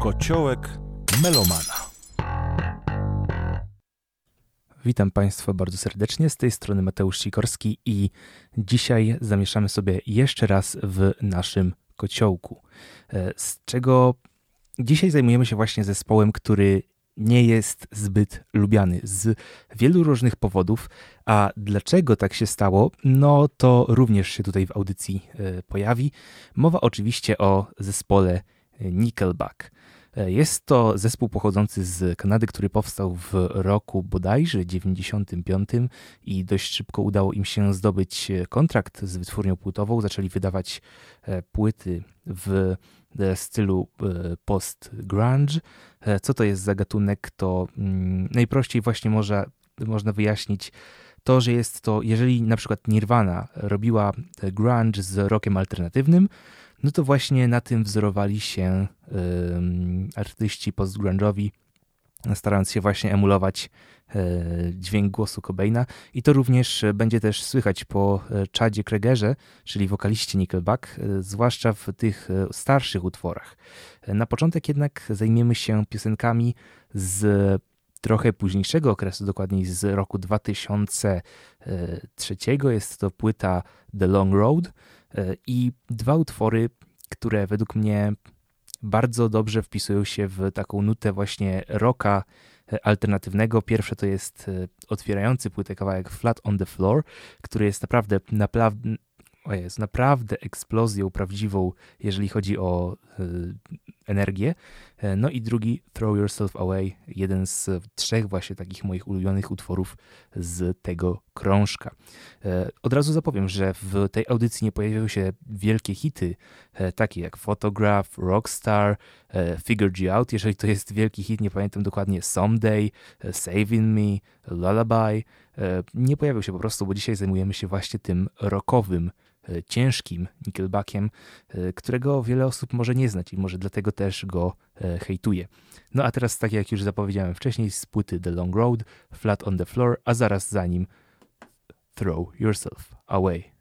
Kociołek Melomana. Witam Państwa bardzo serdecznie. Z tej strony Mateusz Sikorski i dzisiaj zamieszamy sobie jeszcze raz w naszym kociołku. E, z czego dzisiaj zajmujemy się właśnie zespołem, który nie jest zbyt lubiany z wielu różnych powodów. A dlaczego tak się stało? No to również się tutaj w audycji e, pojawi. Mowa oczywiście o zespole Nickelback. E, jest to zespół pochodzący z Kanady, który powstał w roku bodajże 95 i dość szybko udało im się zdobyć kontrakt z wytwórnią płytową. Zaczęli wydawać e, płyty w e, stylu post-grunge. Co to jest za gatunek? To mm, najprościej właśnie może, można wyjaśnić to, że jest to, jeżeli na przykład Nirvana robiła grunge z rockiem alternatywnym, no to właśnie na tym wzorowali się artyści postgrunge'owi, starając się właśnie emulować e, dźwięk głosu Cobaina i to również będzie też słychać po e, Chadzie Kregerze, czyli wokaliście Nickelback, e, zwłaszcza w tych starszych utworach. Na początek jednak zajmiemy się piosenkami z trochę późniejszego okresu, dokładniej z roku 2003. Jest to płyta The Long Road, I dwa utwory, które według mnie bardzo dobrze wpisują się w taką nutę właśnie rocka e, alternatywnego. Pierwsze to jest e, otwierający płytę kawałek Flat on the Floor, który jest naprawdę, naprawdę, o naprawdę eksplozją prawdziwą, jeżeli chodzi o energię. E, no i drugi Throw Yourself Away, jeden z trzech właśnie takich moich ulubionych utworów z tego krążka. E, od razu zapowiem, że w tej audycji nie pojawiają się wielkie hity, e, takie jak Photograph, Rockstar, Figured You Out, jeżeli to jest wielki hit, nie pamiętam dokładnie, Someday, Saving Me, Lullaby. Nie pojawią się po prostu, bo dzisiaj zajmujemy się właśnie tym rockowym ciężkim Nickelbackiem, e, którego wiele osób może nie znać i może dlatego też go e, hejtuje. No a teraz, tak jak już zapowiedziałem wcześniej, z płyty The Long Road, Flat on the Floor, a zaraz za nim Throw Yourself Away.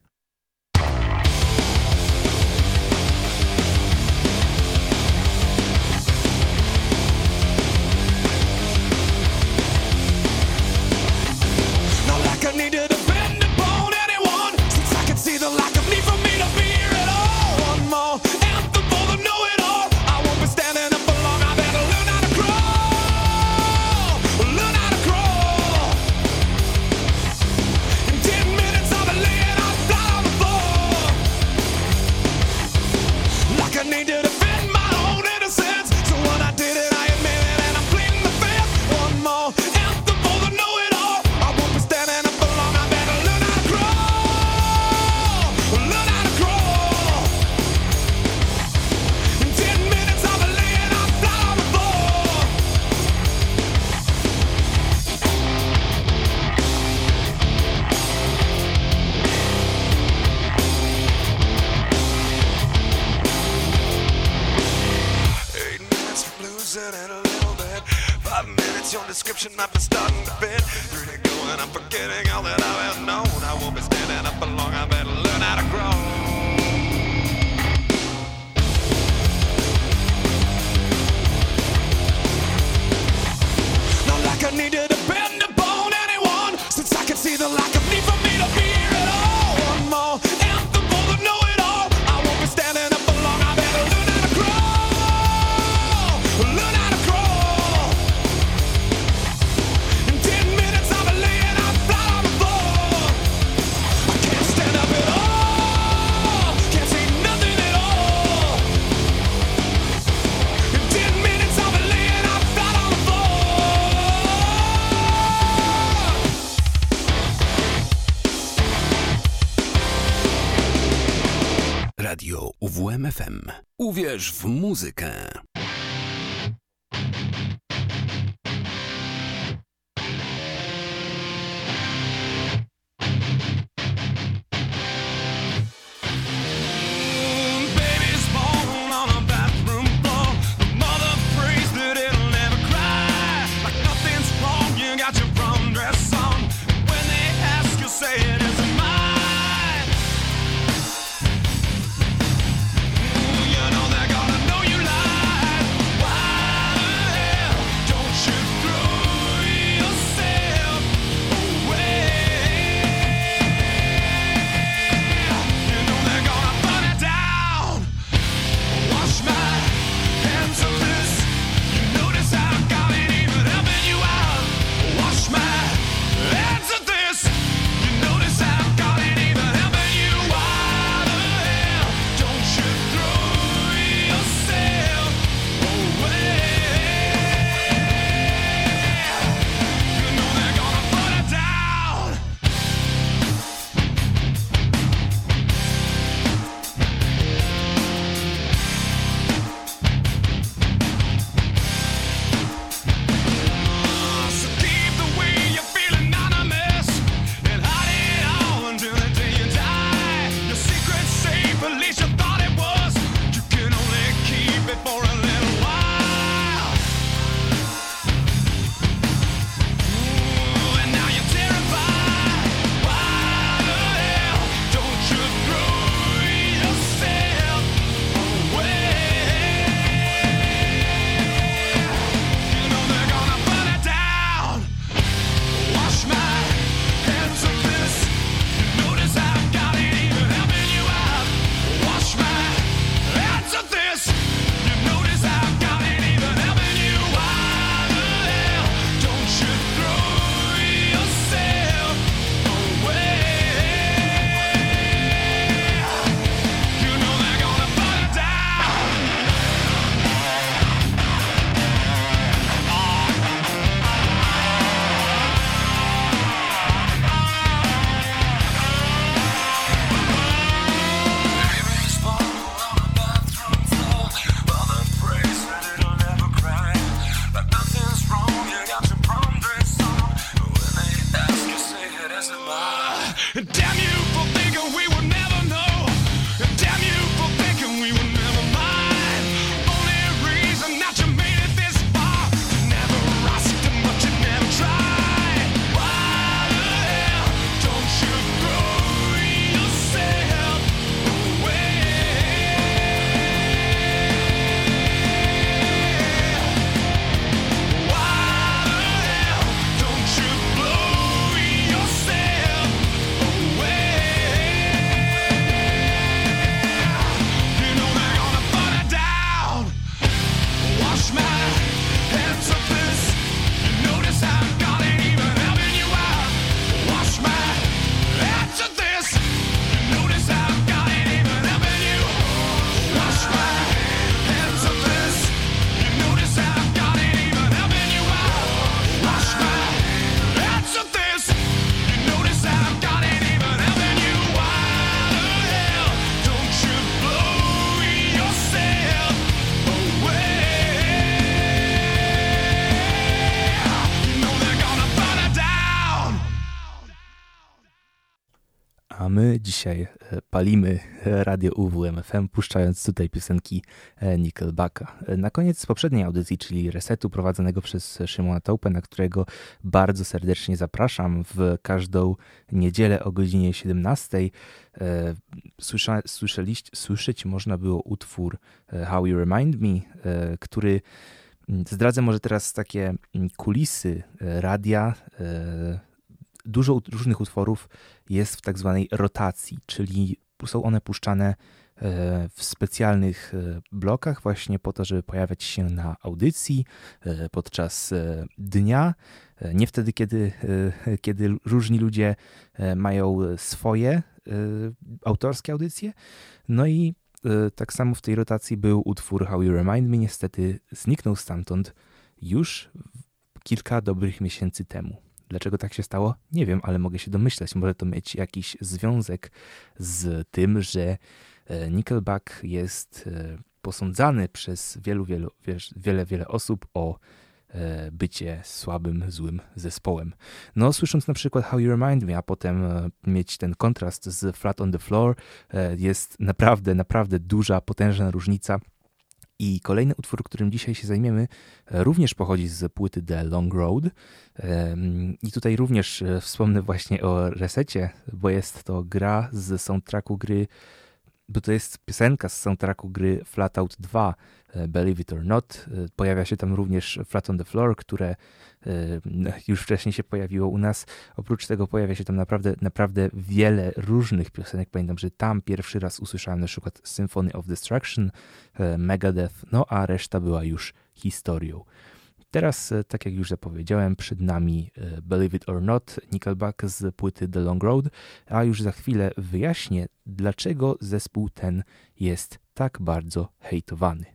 Uwierz w. palimy radio UWMFM, puszczając tutaj piosenki e, Nickelbacka. Na koniec poprzedniej audycji, czyli resetu prowadzonego przez Szymona Taupę, na którego bardzo serdecznie zapraszam w każdą niedzielę o godzinie 17. Słysza, słyszeliście, słyszeć można było utwór How You Remind Me, który Zdradzę może teraz takie kulisy radia dużo różnych utworów jest w tak zwanej rotacji, czyli są one puszczane e, w specjalnych e, blokach właśnie po to, żeby pojawiać się na audycji e, podczas dnia, nie wtedy, kiedy, kiedy różni ludzie mają swoje autorskie audycje. No i tak samo w tej rotacji był utwór How You Remind Me, niestety zniknął stamtąd już kilka dobrych miesięcy temu. Dlaczego tak się stało? Nie wiem, ale mogę się domyślać. Może to mieć jakiś związek z tym, że e, Nickelback jest e, posądzany przez wielu, wielu, wiele, wiele osób o e, bycie słabym, złym zespołem. No, słysząc na przykład How You Remind Me, a potem mieć ten kontrast z Flat on the Floor, jest naprawdę, naprawdę duża, potężna różnica i kolejny utwór, którym dzisiaj się zajmiemy, e, również pochodzi z płyty The Long Road. I tutaj również e, wspomnę właśnie o resecie, bo jest to gra z soundtracku gry, bo to jest piosenka z soundtracku gry Flatout 2, e, Believe It or Not. Pojawia się tam również Flat on the Floor, które już wcześniej się pojawiło u nas. Oprócz tego pojawia się tam naprawdę, naprawdę wiele różnych piosenek. Pamiętam, że tam pierwszy raz usłyszałem na przykład Symphony of Destruction, e, Megadeth, no a reszta była już historią. Teraz, e, tak jak już zapowiedziałem, przed nami e, Believe It or Not, Nickelback z płyty The Long Road, a już za chwilę wyjaśnię, dlaczego zespół ten jest tak bardzo hejtowany.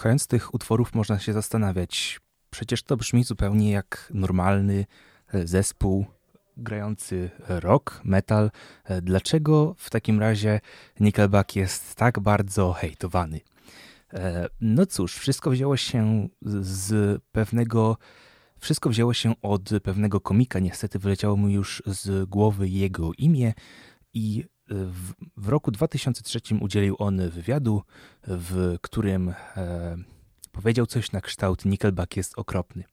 Słuchając tych utworów można się zastanawiać, przecież to brzmi zupełnie jak normalny e, zespół grający rock, metal. E, dlaczego w takim razie Nickelback jest tak bardzo hejtowany? E, no cóż, wszystko wzięło się z pewnego. Wszystko wzięło się od pewnego komika. Niestety wyleciało mu już z głowy jego imię i w, roku 2003 udzielił on wywiadu, w którym e, powiedział coś na kształt Nickelback jest okropny.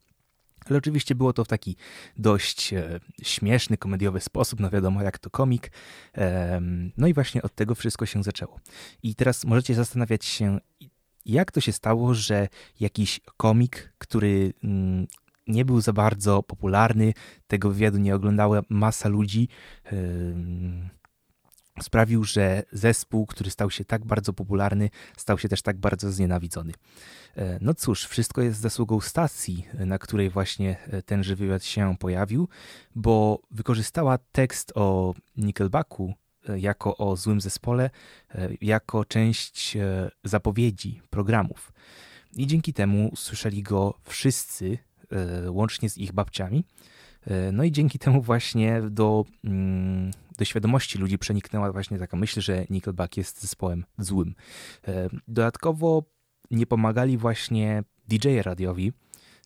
Ale oczywiście było to w taki dość e, śmieszny, komediowy sposób, no wiadomo jak to komik. No i właśnie od tego wszystko się zaczęło. I teraz możecie zastanawiać się, jak to się stało, że jakiś komik, który mm, nie był za bardzo popularny, tego wywiadu nie oglądała masa ludzi, sprawił, że zespół, który stał się tak bardzo popularny, stał się też tak bardzo znienawidzony. E, no cóż, wszystko jest zasługą stacji, na której właśnie e, tenże wywiad się pojawił, bo wykorzystała tekst o Nickelbacku e, jako o złym zespole, jako część zapowiedzi programów. I dzięki temu słyszeli go wszyscy, łącznie z ich babciami. No i dzięki temu właśnie do mm, do świadomości ludzi przeniknęła właśnie taka myśl, że Nickelback jest zespołem złym. E, dodatkowo nie pomagali właśnie DJ-e radiowi,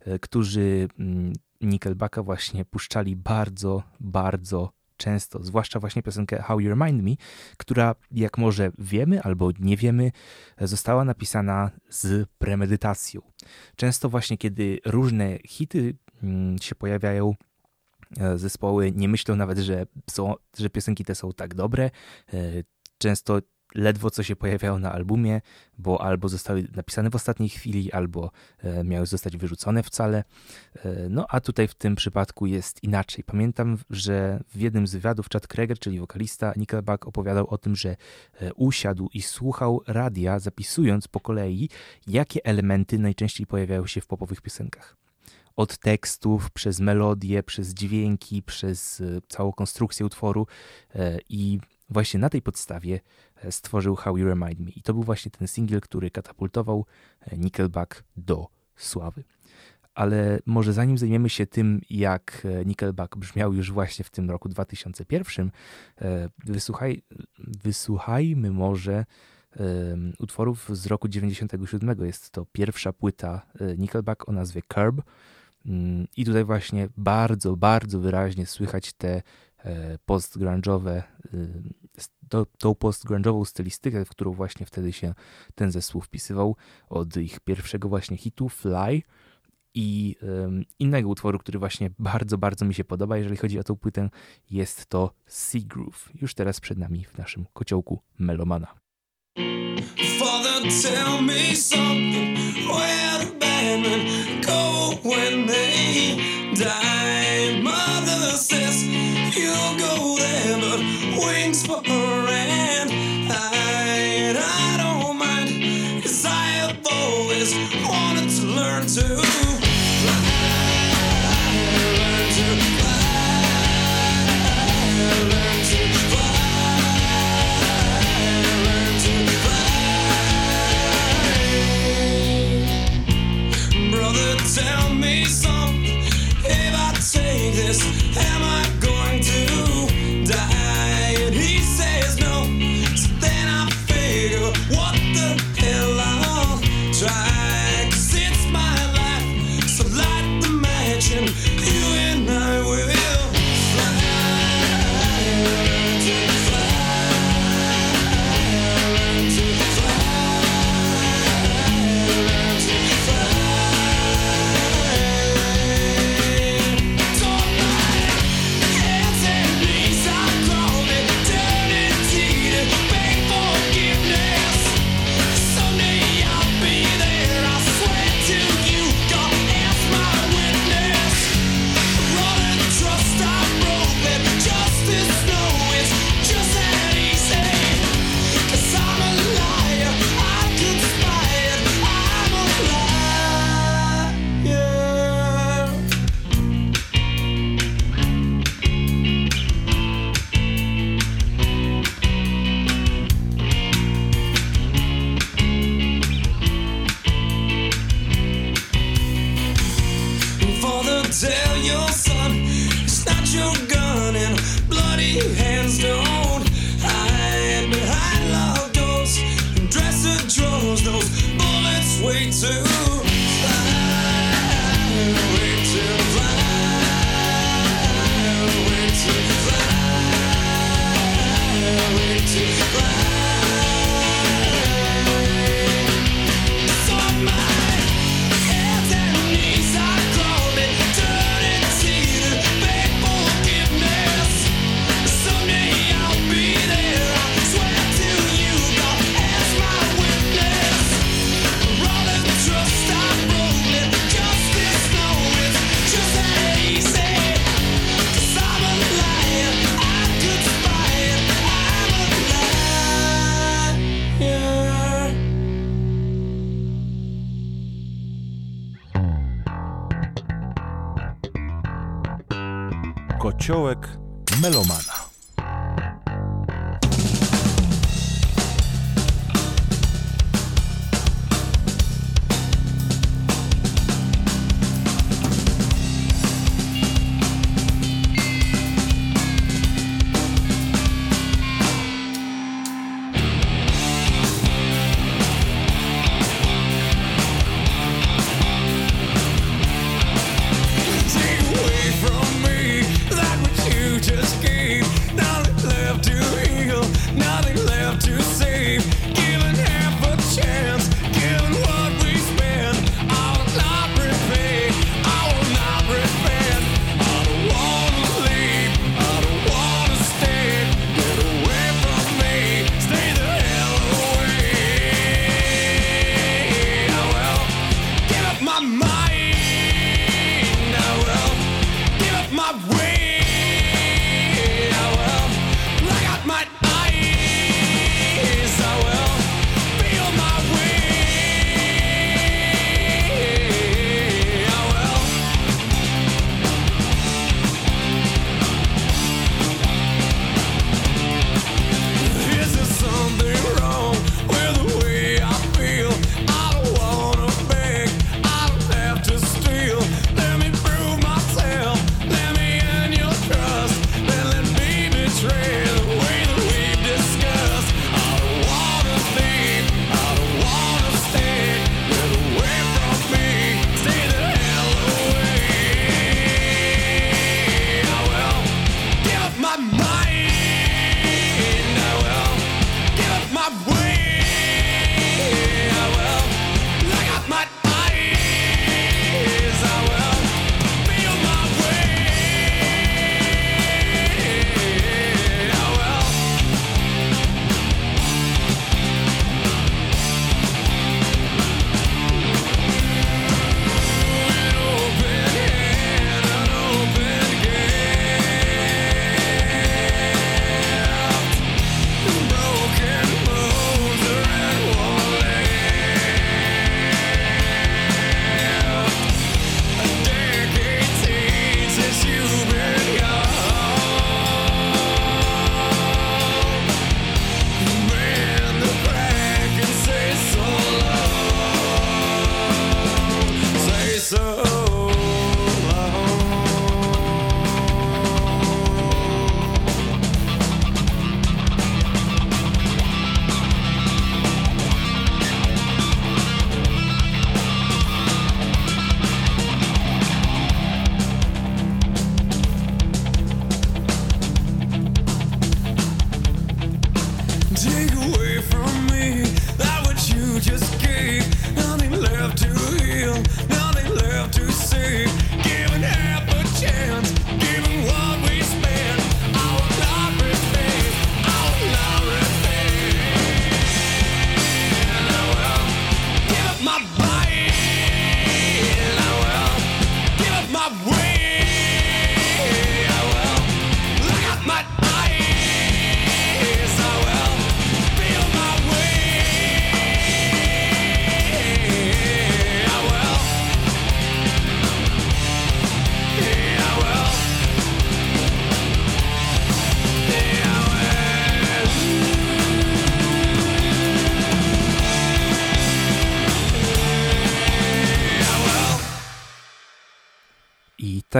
e, którzy mm, Nickelbacka właśnie puszczali bardzo, bardzo często, zwłaszcza właśnie piosenkę How You Remind Me, która jak może wiemy albo nie wiemy, została napisana z premedytacją. Często właśnie kiedy różne hity mm, się pojawiają zespoły nie myślą nawet, że, są, że piosenki te są tak dobre. E, często ledwo co się pojawiają na albumie, bo albo zostały napisane w ostatniej chwili, albo e, miały zostać wyrzucone wcale. No a tutaj w tym przypadku jest inaczej. Pamiętam, że w jednym z wywiadów Chad Kreger, czyli wokalista Nickelback, opowiadał o tym, że usiadł i słuchał radia, zapisując po kolei, jakie elementy najczęściej pojawiają się w popowych piosenkach od tekstów, przez melodię, przez dźwięki, przez e, całą konstrukcję utworu e, i właśnie na tej podstawie e, stworzył How You Remind Me. I to był właśnie ten singiel, który katapultował Nickelback do sławy. Ale może zanim zajmiemy się tym, jak Nickelback brzmiał już właśnie w tym roku 2001, wysłuchaj, wysłuchajmy może utworów z roku 97. Jest to pierwsza płyta Nickelback o nazwie Curb. Mm, I tutaj właśnie bardzo, bardzo wyraźnie słychać te e, postgrunge'owe, y, tą postgrunge'ową stylistykę, w którą właśnie wtedy się ten zespół wpisywał od ich pierwszego właśnie hitu Fly i innego utworu, który właśnie bardzo, bardzo mi się podoba, jeżeli chodzi o tą płytę, jest to Sea Groove. Już teraz przed nami w naszym kociołku Melomana. Father, tell me something. When they die? Mother says you'll go there, but wings for her and I, I don't mind. Cause I have always wanted to learn to. this. Kociołek Melomana.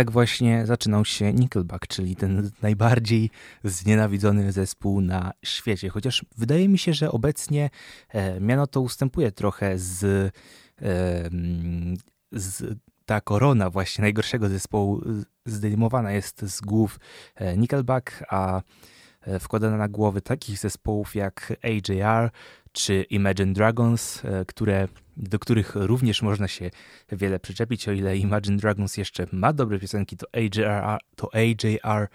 Tak właśnie zaczynał się Nickelback, czyli ten najbardziej znienawidzony zespół na świecie. Chociaż wydaje mi się, że obecnie e, miano to ustępuje trochę z, e, z ta korona właśnie najgorszego zespołu zdejmowana jest z głów e, Nickelback, a wkładana na głowy takich zespołów jak AJR czy Imagine Dragons, e, które do których również można się wiele przyczepić. O ile Imagine Dragons jeszcze ma dobre piosenki, to AJR, to AJR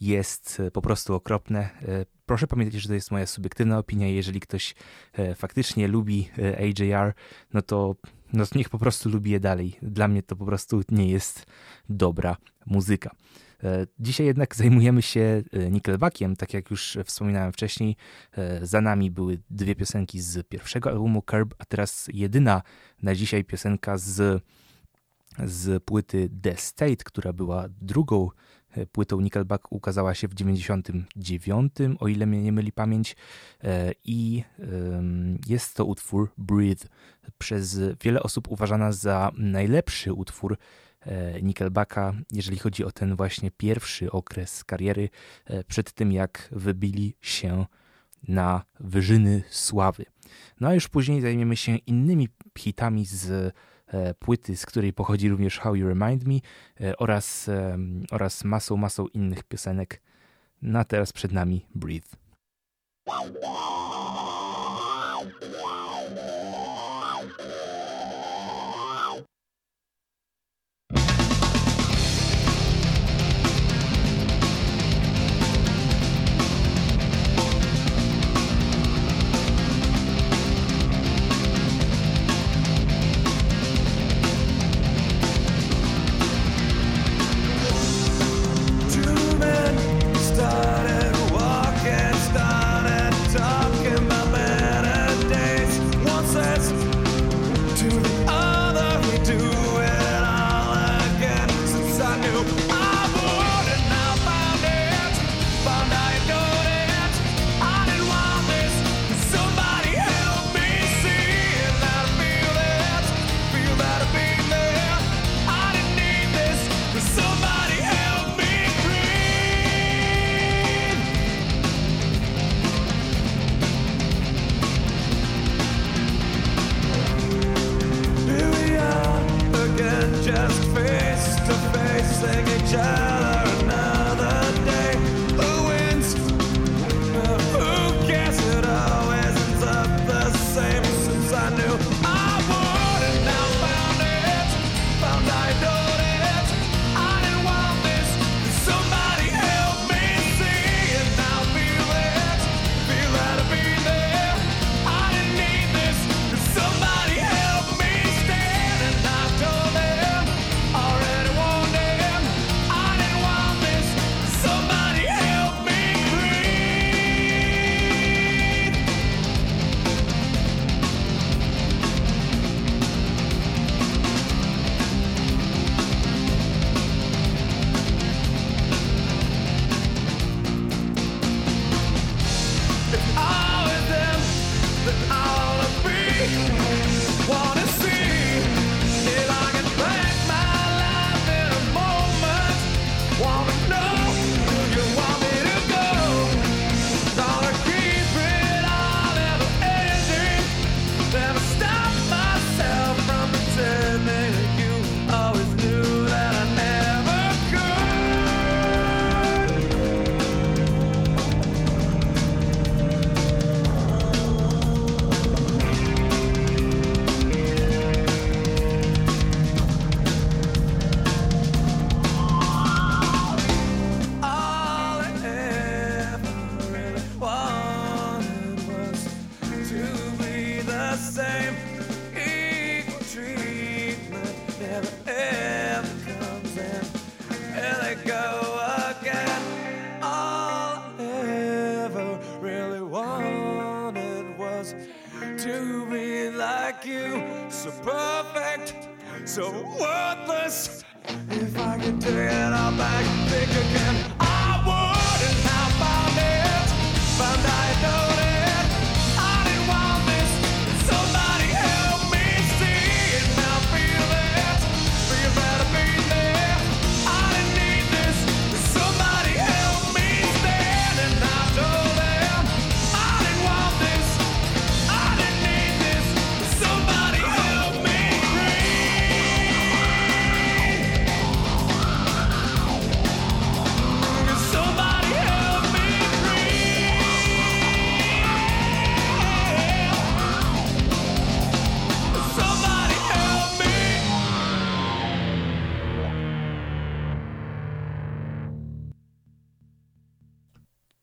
jest e, po prostu okropne. E, proszę pamiętać, że to jest moja subiektywna opinia. Jeżeli ktoś e, faktycznie lubi AJR, no to no niech po prostu lubi je dalej. Dla mnie to po prostu nie jest dobra muzyka. E, dzisiaj jednak zajmujemy się e, Nickelbackiem, tak jak już wspominałem wcześniej. E, za nami były dwie piosenki z pierwszego albumu Curb, a teraz jedyna na dzisiaj piosenka z, z płyty The State, która była drugą płytą Nickelback ukazała się w 99, o ile mnie nie myli pamięć i jest to utwór Breathe, przez wiele osób uważana za najlepszy utwór Nickelbacka, jeżeli chodzi o ten właśnie pierwszy okres kariery, przed tym jak wybili się na wyżyny sławy. No a już później zajmiemy się innymi hitami z e, płyty, z której pochodzi również How You Remind Me e, oraz, oraz masą, masą innych piosenek. No a teraz przed nami Breathe.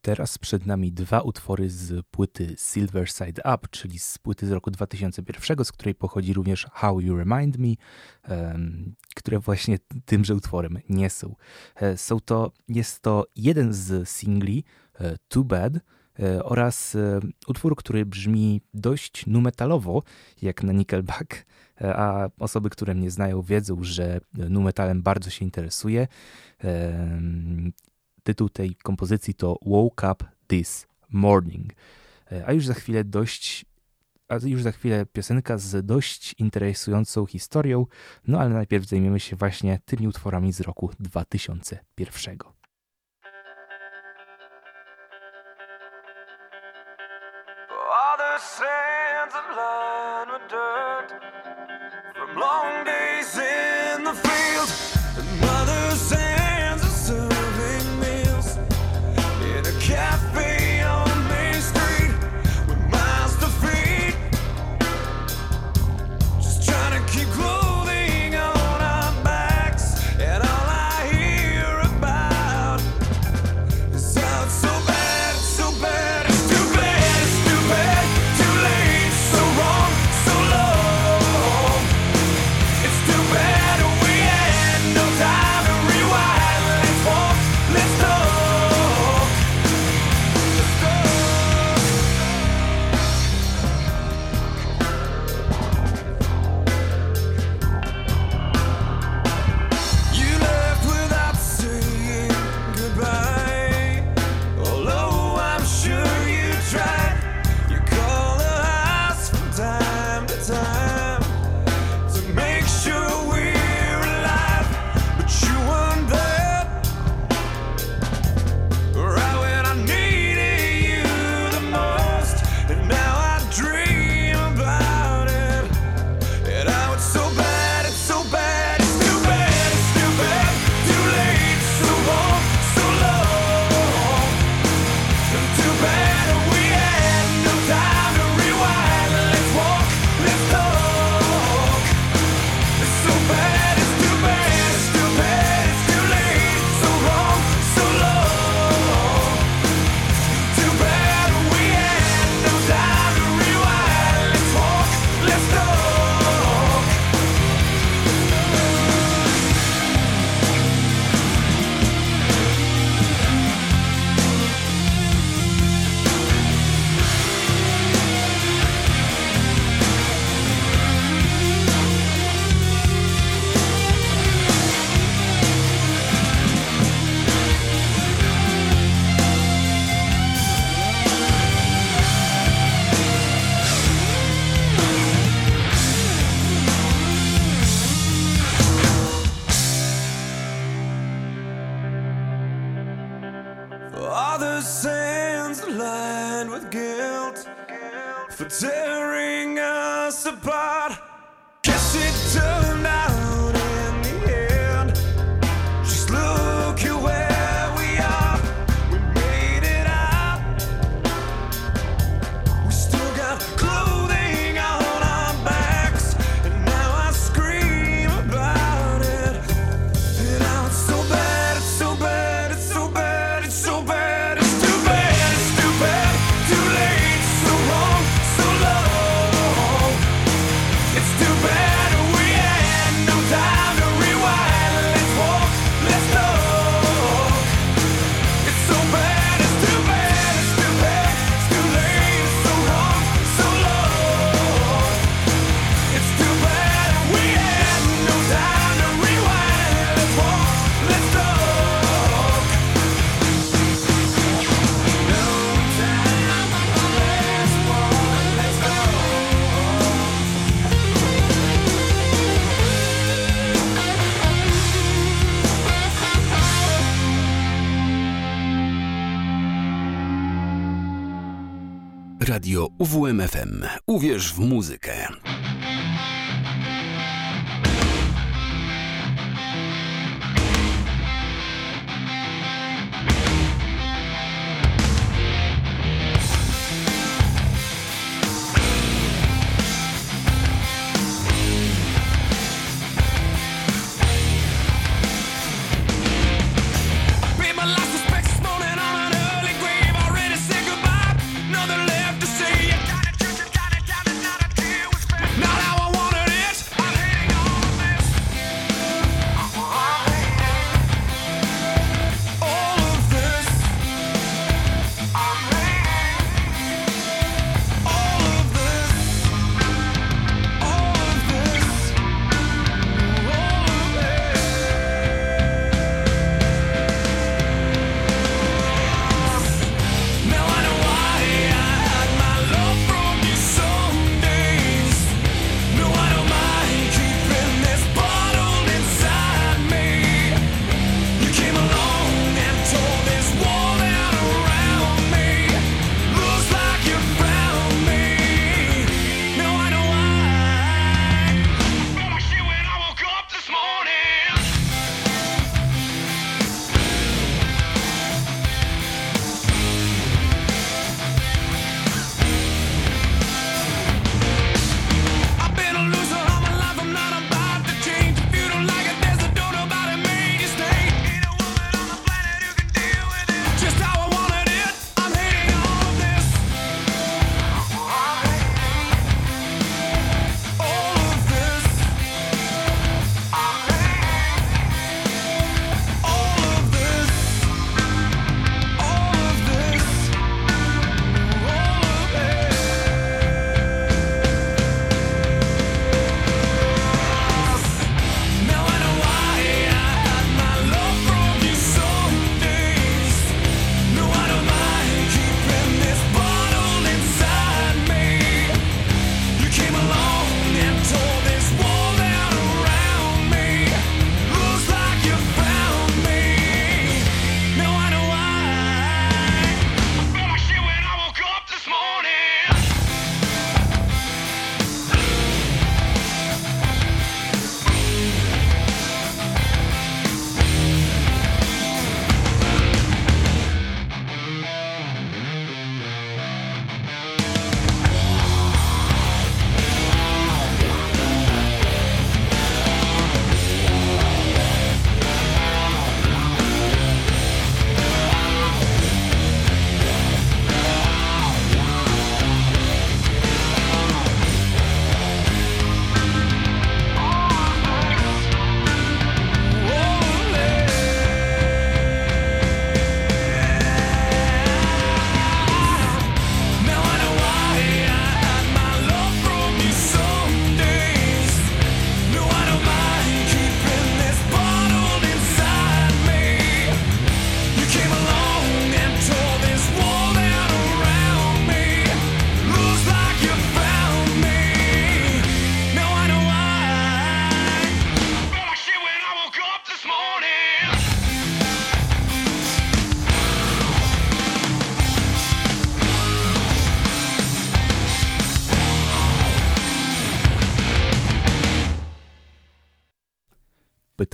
Teraz przed nami dwa utwory z płyty Silver Side Up, czyli z płyty z roku 2001, z której pochodzi również How You Remind Me, które właśnie tymże utworem nie są. E, są to, jest to jeden z singli, uh, Too Bad, oraz utwór, który brzmi dość numetalowo, jak na Nickelback, a osoby, które mnie znają, wiedzą, że numetalem bardzo się interesuje. Tytuł tej kompozycji to Woke Up This Morning. A już za chwilę dość a już za chwilę piosenka z dość interesującą historią, no ale najpierw zajmiemy się właśnie tymi utworami z roku 2001. sands of line with dirt from long days UWMFM. Uwierz w muzykę.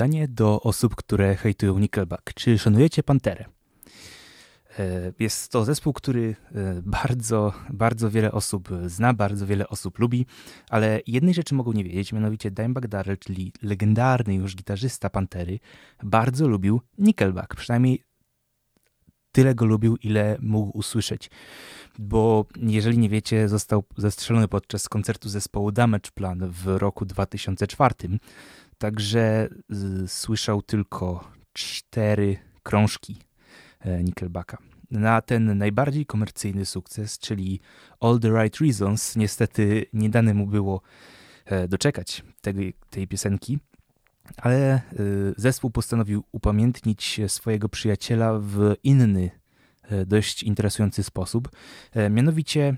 Pytanie do osób, które hejtują Nickelback. Czy szanujecie Panterę? E, jest to zespół, który e, bardzo, bardzo wiele osób zna, bardzo wiele osób lubi, ale jednej rzeczy mogą nie wiedzieć, mianowicie Dimebag Darrell, czyli legendarny już gitarzysta Pantery, bardzo lubił Nickelback, przynajmniej tyle go lubił, ile mógł usłyszeć. Bo jeżeli nie wiecie, został zastrzelony podczas koncertu zespołu Damage Plan w roku 2004, także y, słyszał tylko cztery krążki E, Nickelbacka. Na ten najbardziej komercyjny sukces, czyli All the Right Reasons, niestety nie dane mu było e, doczekać tej, tej piosenki, ale e, zespół postanowił upamiętnić swojego przyjaciela w inny, dość interesujący sposób. Mianowicie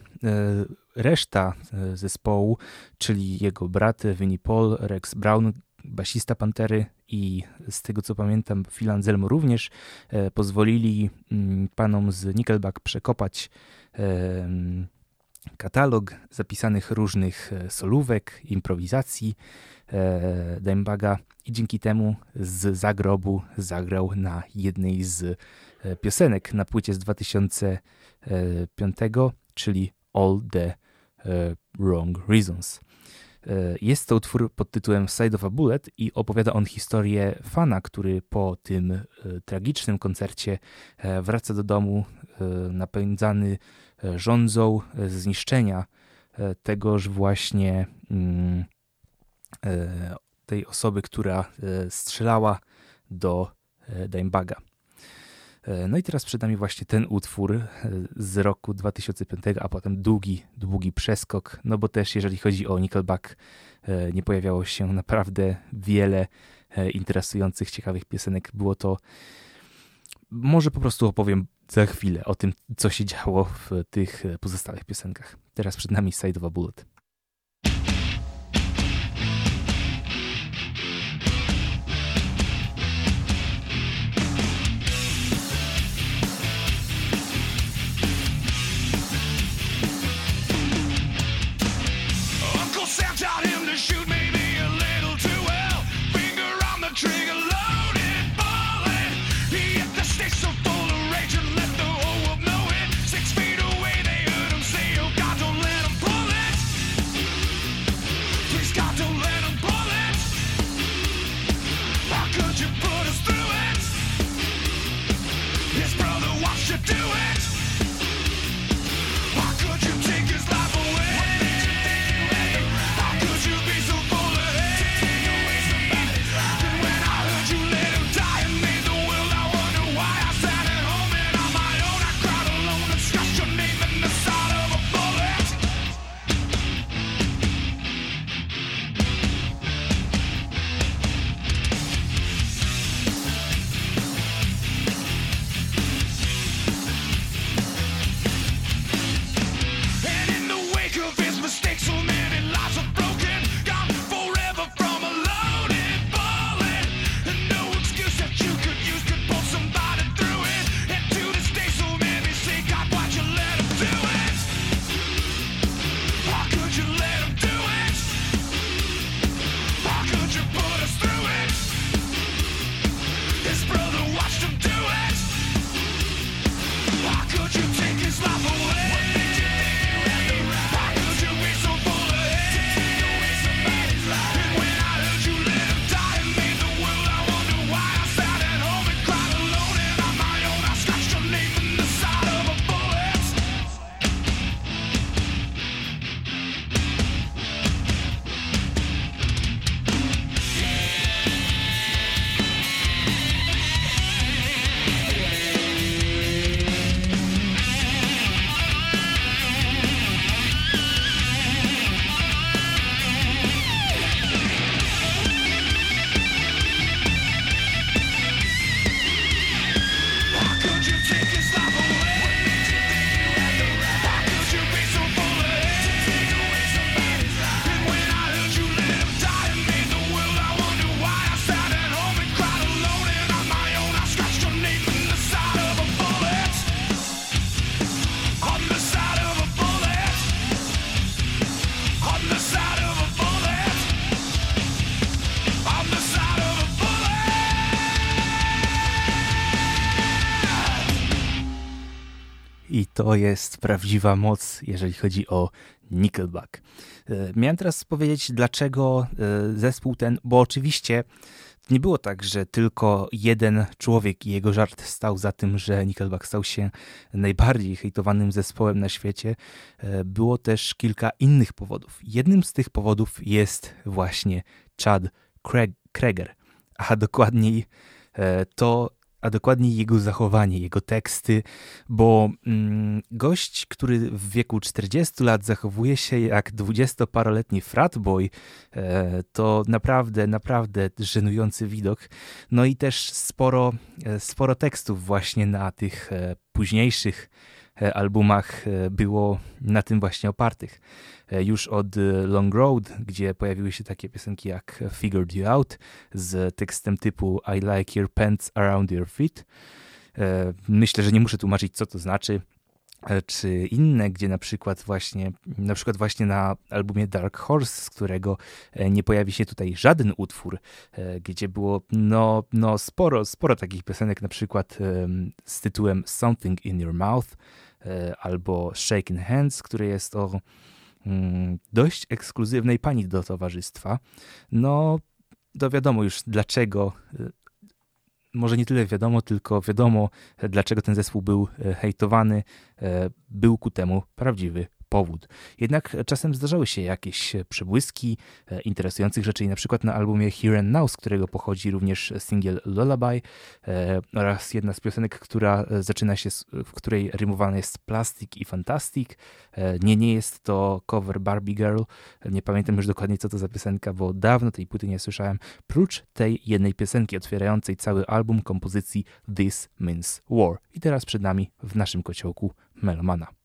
reszta zespołu, czyli jego brat Vinnie Paul, Rex Brown, basista Pantery i z tego co pamiętam Phil Anselmo również e, pozwolili mm, panom z Nickelback przekopać katalog zapisanych różnych e, solówek, improwizacji e, Dimebaga i dzięki temu z zagrobu zagrał na jednej z piosenek na płycie z 2005, czyli All the Wrong Reasons. E, jest to utwór pod tytułem Side of a Bullet i opowiada on historię fana, który po tym e, tragicznym koncercie e, wraca do domu napędzany rządzą zniszczenia tegoż właśnie mm, tej osoby, która strzelała do Dimebaga. E, no i teraz przed nami właśnie ten utwór e, z roku 2005, a potem długi, długi przeskok, no bo też jeżeli chodzi o Nickelback, e, nie pojawiało się naprawdę wiele interesujących, ciekawych piosenek. Było to, może po prostu opowiem za chwilę o tym, co się działo w tych pozostałych piosenkach. Teraz przed nami Side of a Bullet. To jest prawdziwa moc, jeżeli chodzi o Nickelback. E, miałem teraz powiedzieć, dlaczego e, zespół ten, bo oczywiście nie było tak, że tylko jeden człowiek i jego żart stał za tym, że Nickelback stał się najbardziej hejtowanym zespołem na świecie. E, było też kilka innych powodów. Jednym z tych powodów jest właśnie Chad Kreger, a dokładniej to, a dokładniej jego zachowanie, jego teksty, bo mm, gość, który w wieku 40 lat zachowuje się jak dwudziestoparoletni fratboy, e, to naprawdę, naprawdę żenujący widok. No i też sporo, e, sporo tekstów właśnie na tych e, późniejszych albumach e, było na tym właśnie opartych. E, już od Long Road, gdzie pojawiły się takie piosenki jak Figured You Out z tekstem typu I like your pants around your feet. E, myślę, że nie muszę tłumaczyć, co to znaczy e, czy inne, gdzie na przykład właśnie, na przykład właśnie na albumie Dark Horse, z którego nie pojawi się tutaj żaden utwór, gdzie było no, no sporo, sporo takich piosenek, na przykład z tytułem Something in Your Mouth albo Shaking Hands, które jest o Mm, dość ekskluzywnej pani do towarzystwa, no to wiadomo już dlaczego, może nie tyle wiadomo, tylko wiadomo dlaczego ten zespół był y, hejtowany, y, był ku temu prawdziwy powód. Jednak czasem zdarzały się jakieś przebłyski e, interesujących rzeczy na przykład na albumie Here and Now, z którego pochodzi również singiel Lullaby e, oraz jedna z piosenek, która e, zaczyna się, w której rymowane jest plastik i fantastic. Nie, nie jest to cover Barbie Girl. Nie pamiętam już dokładnie, co to za piosenka, bo dawno tej płyty nie słyszałem. Prócz tej jednej piosenki otwierającej cały album kompozycji This Means War. I teraz przed nami w naszym kociołku Melomana.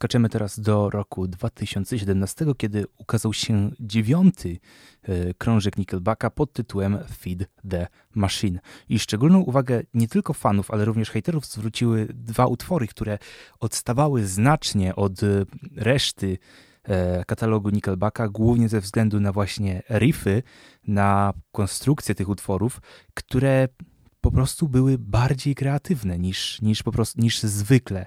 Skaczemy teraz do roku 2017, kiedy ukazał się dziewiąty e, krążek Nickelbacka pod tytułem Feed the Machine. I szczególną uwagę nie tylko fanów, ale również haterów zwróciły dwa utwory, które odstawały znacznie od e, reszty e, katalogu Nickelbacka, głównie ze względu na właśnie riffy, na konstrukcję tych utworów, które po prostu były bardziej kreatywne niż, niż, po prostu, niż zwykle.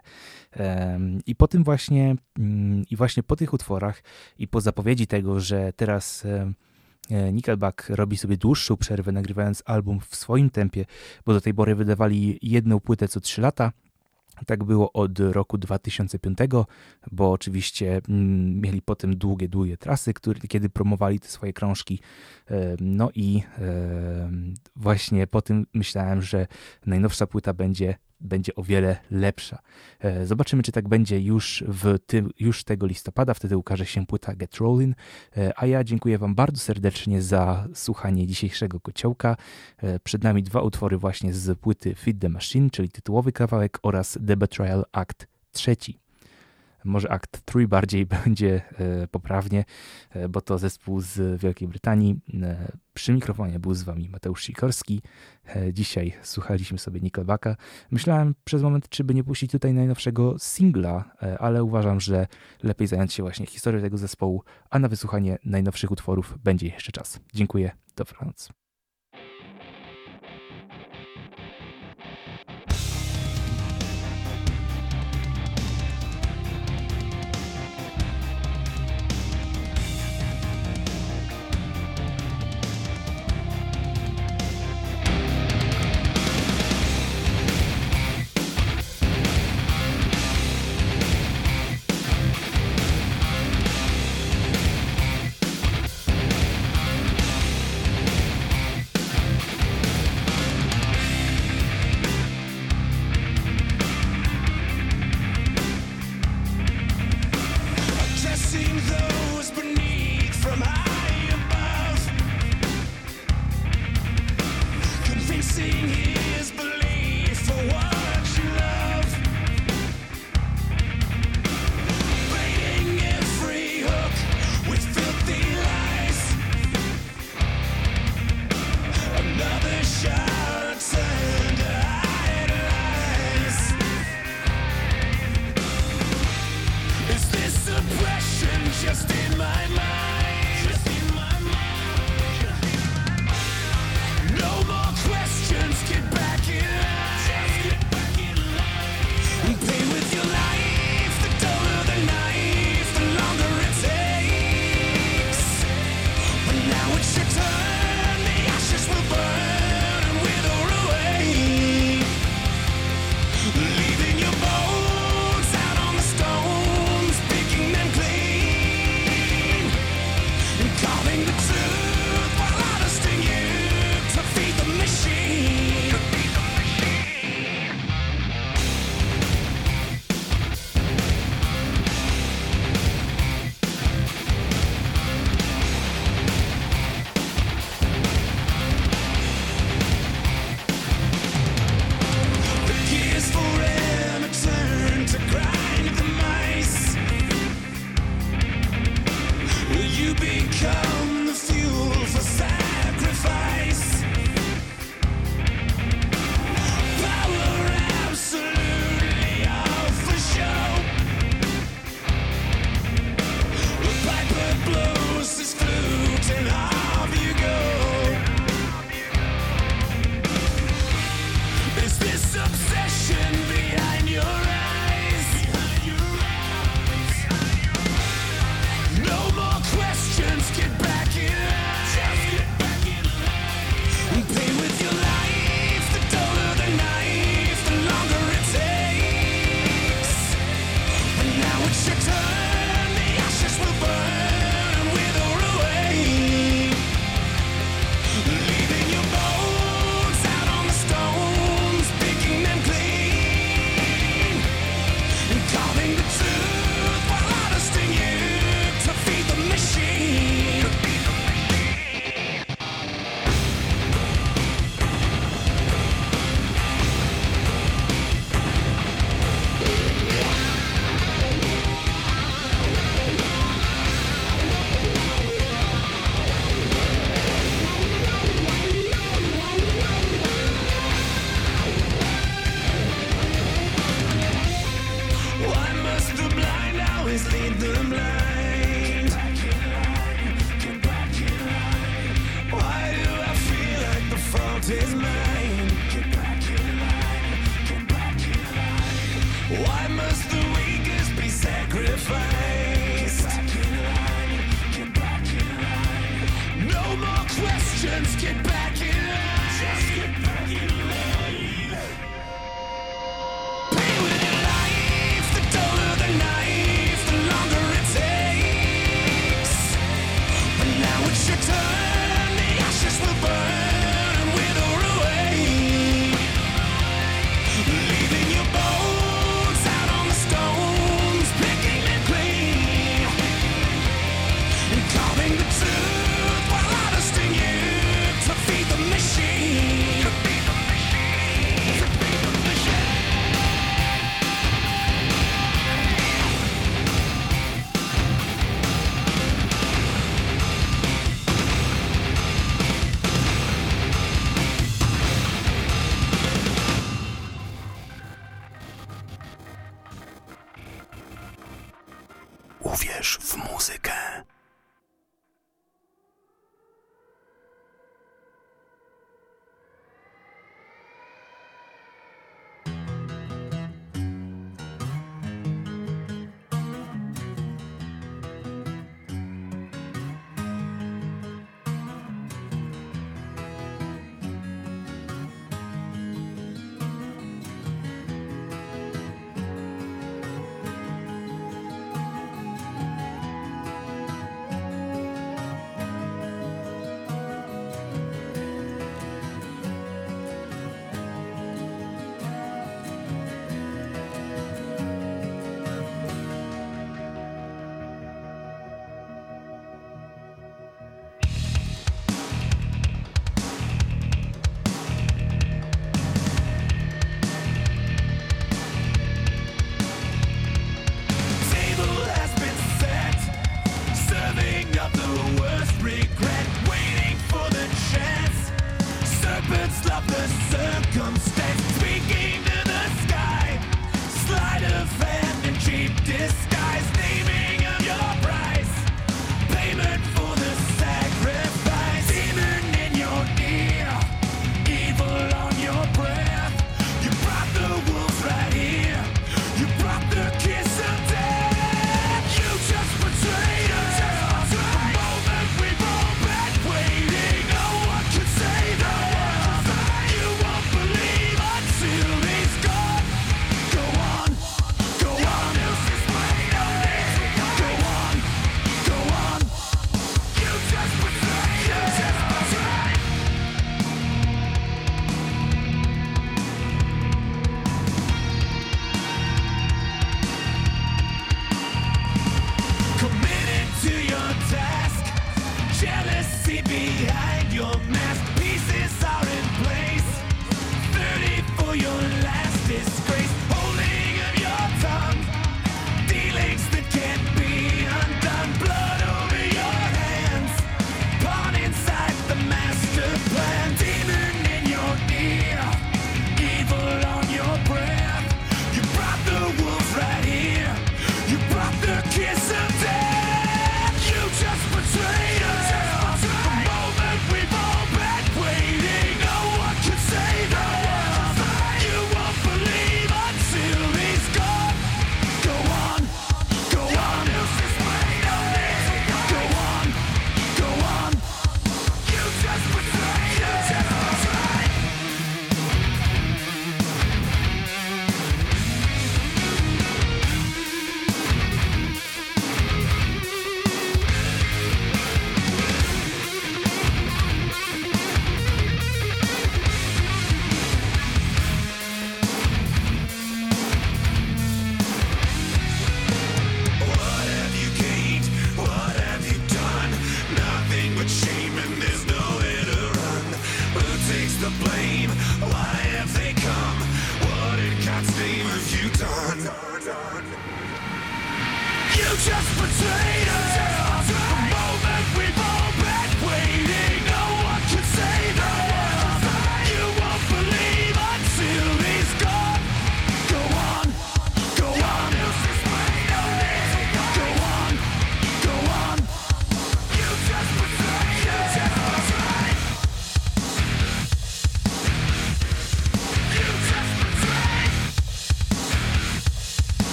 I po tym właśnie, mm, i właśnie po tych utworach i po zapowiedzi tego, że teraz e, Nickelback robi sobie dłuższą przerwę, nagrywając album w swoim tempie, bo do tej pory wydawali jedną płytę co 3 lata, tak było od roku 2005, bo oczywiście mm, mieli potem długie, długie trasy, które, kiedy promowali te swoje krążki. No i właśnie po tym myślałem, że najnowsza płyta będzie będzie o wiele lepsza. E, zobaczymy, czy tak będzie już, w tym, już tego listopada. Wtedy ukaże się płyta Get Rollin'. E, a ja dziękuję Wam bardzo serdecznie za słuchanie dzisiejszego kociołka. E, przed nami dwa utwory właśnie z płyty Feed the Machine, czyli tytułowy kawałek oraz The Betrayal Act trzeci może akt 3 bardziej będzie e, poprawnie, e, bo to zespół z Wielkiej Brytanii. E, przy mikrofonie był z wami Mateusz Sikorski. Dzisiaj słuchaliśmy sobie Nickelbacka. Myślałem przez moment, czy by nie puścić tutaj najnowszego singla, ale uważam, że lepiej zająć się właśnie historią tego zespołu, a na wysłuchanie najnowszych utworów będzie jeszcze czas. Dziękuję, dobranoc. mountain.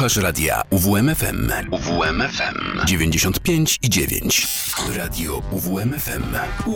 Słuchasz radia UWMFM. UWMFM 95 i 9. Radio UWMFM.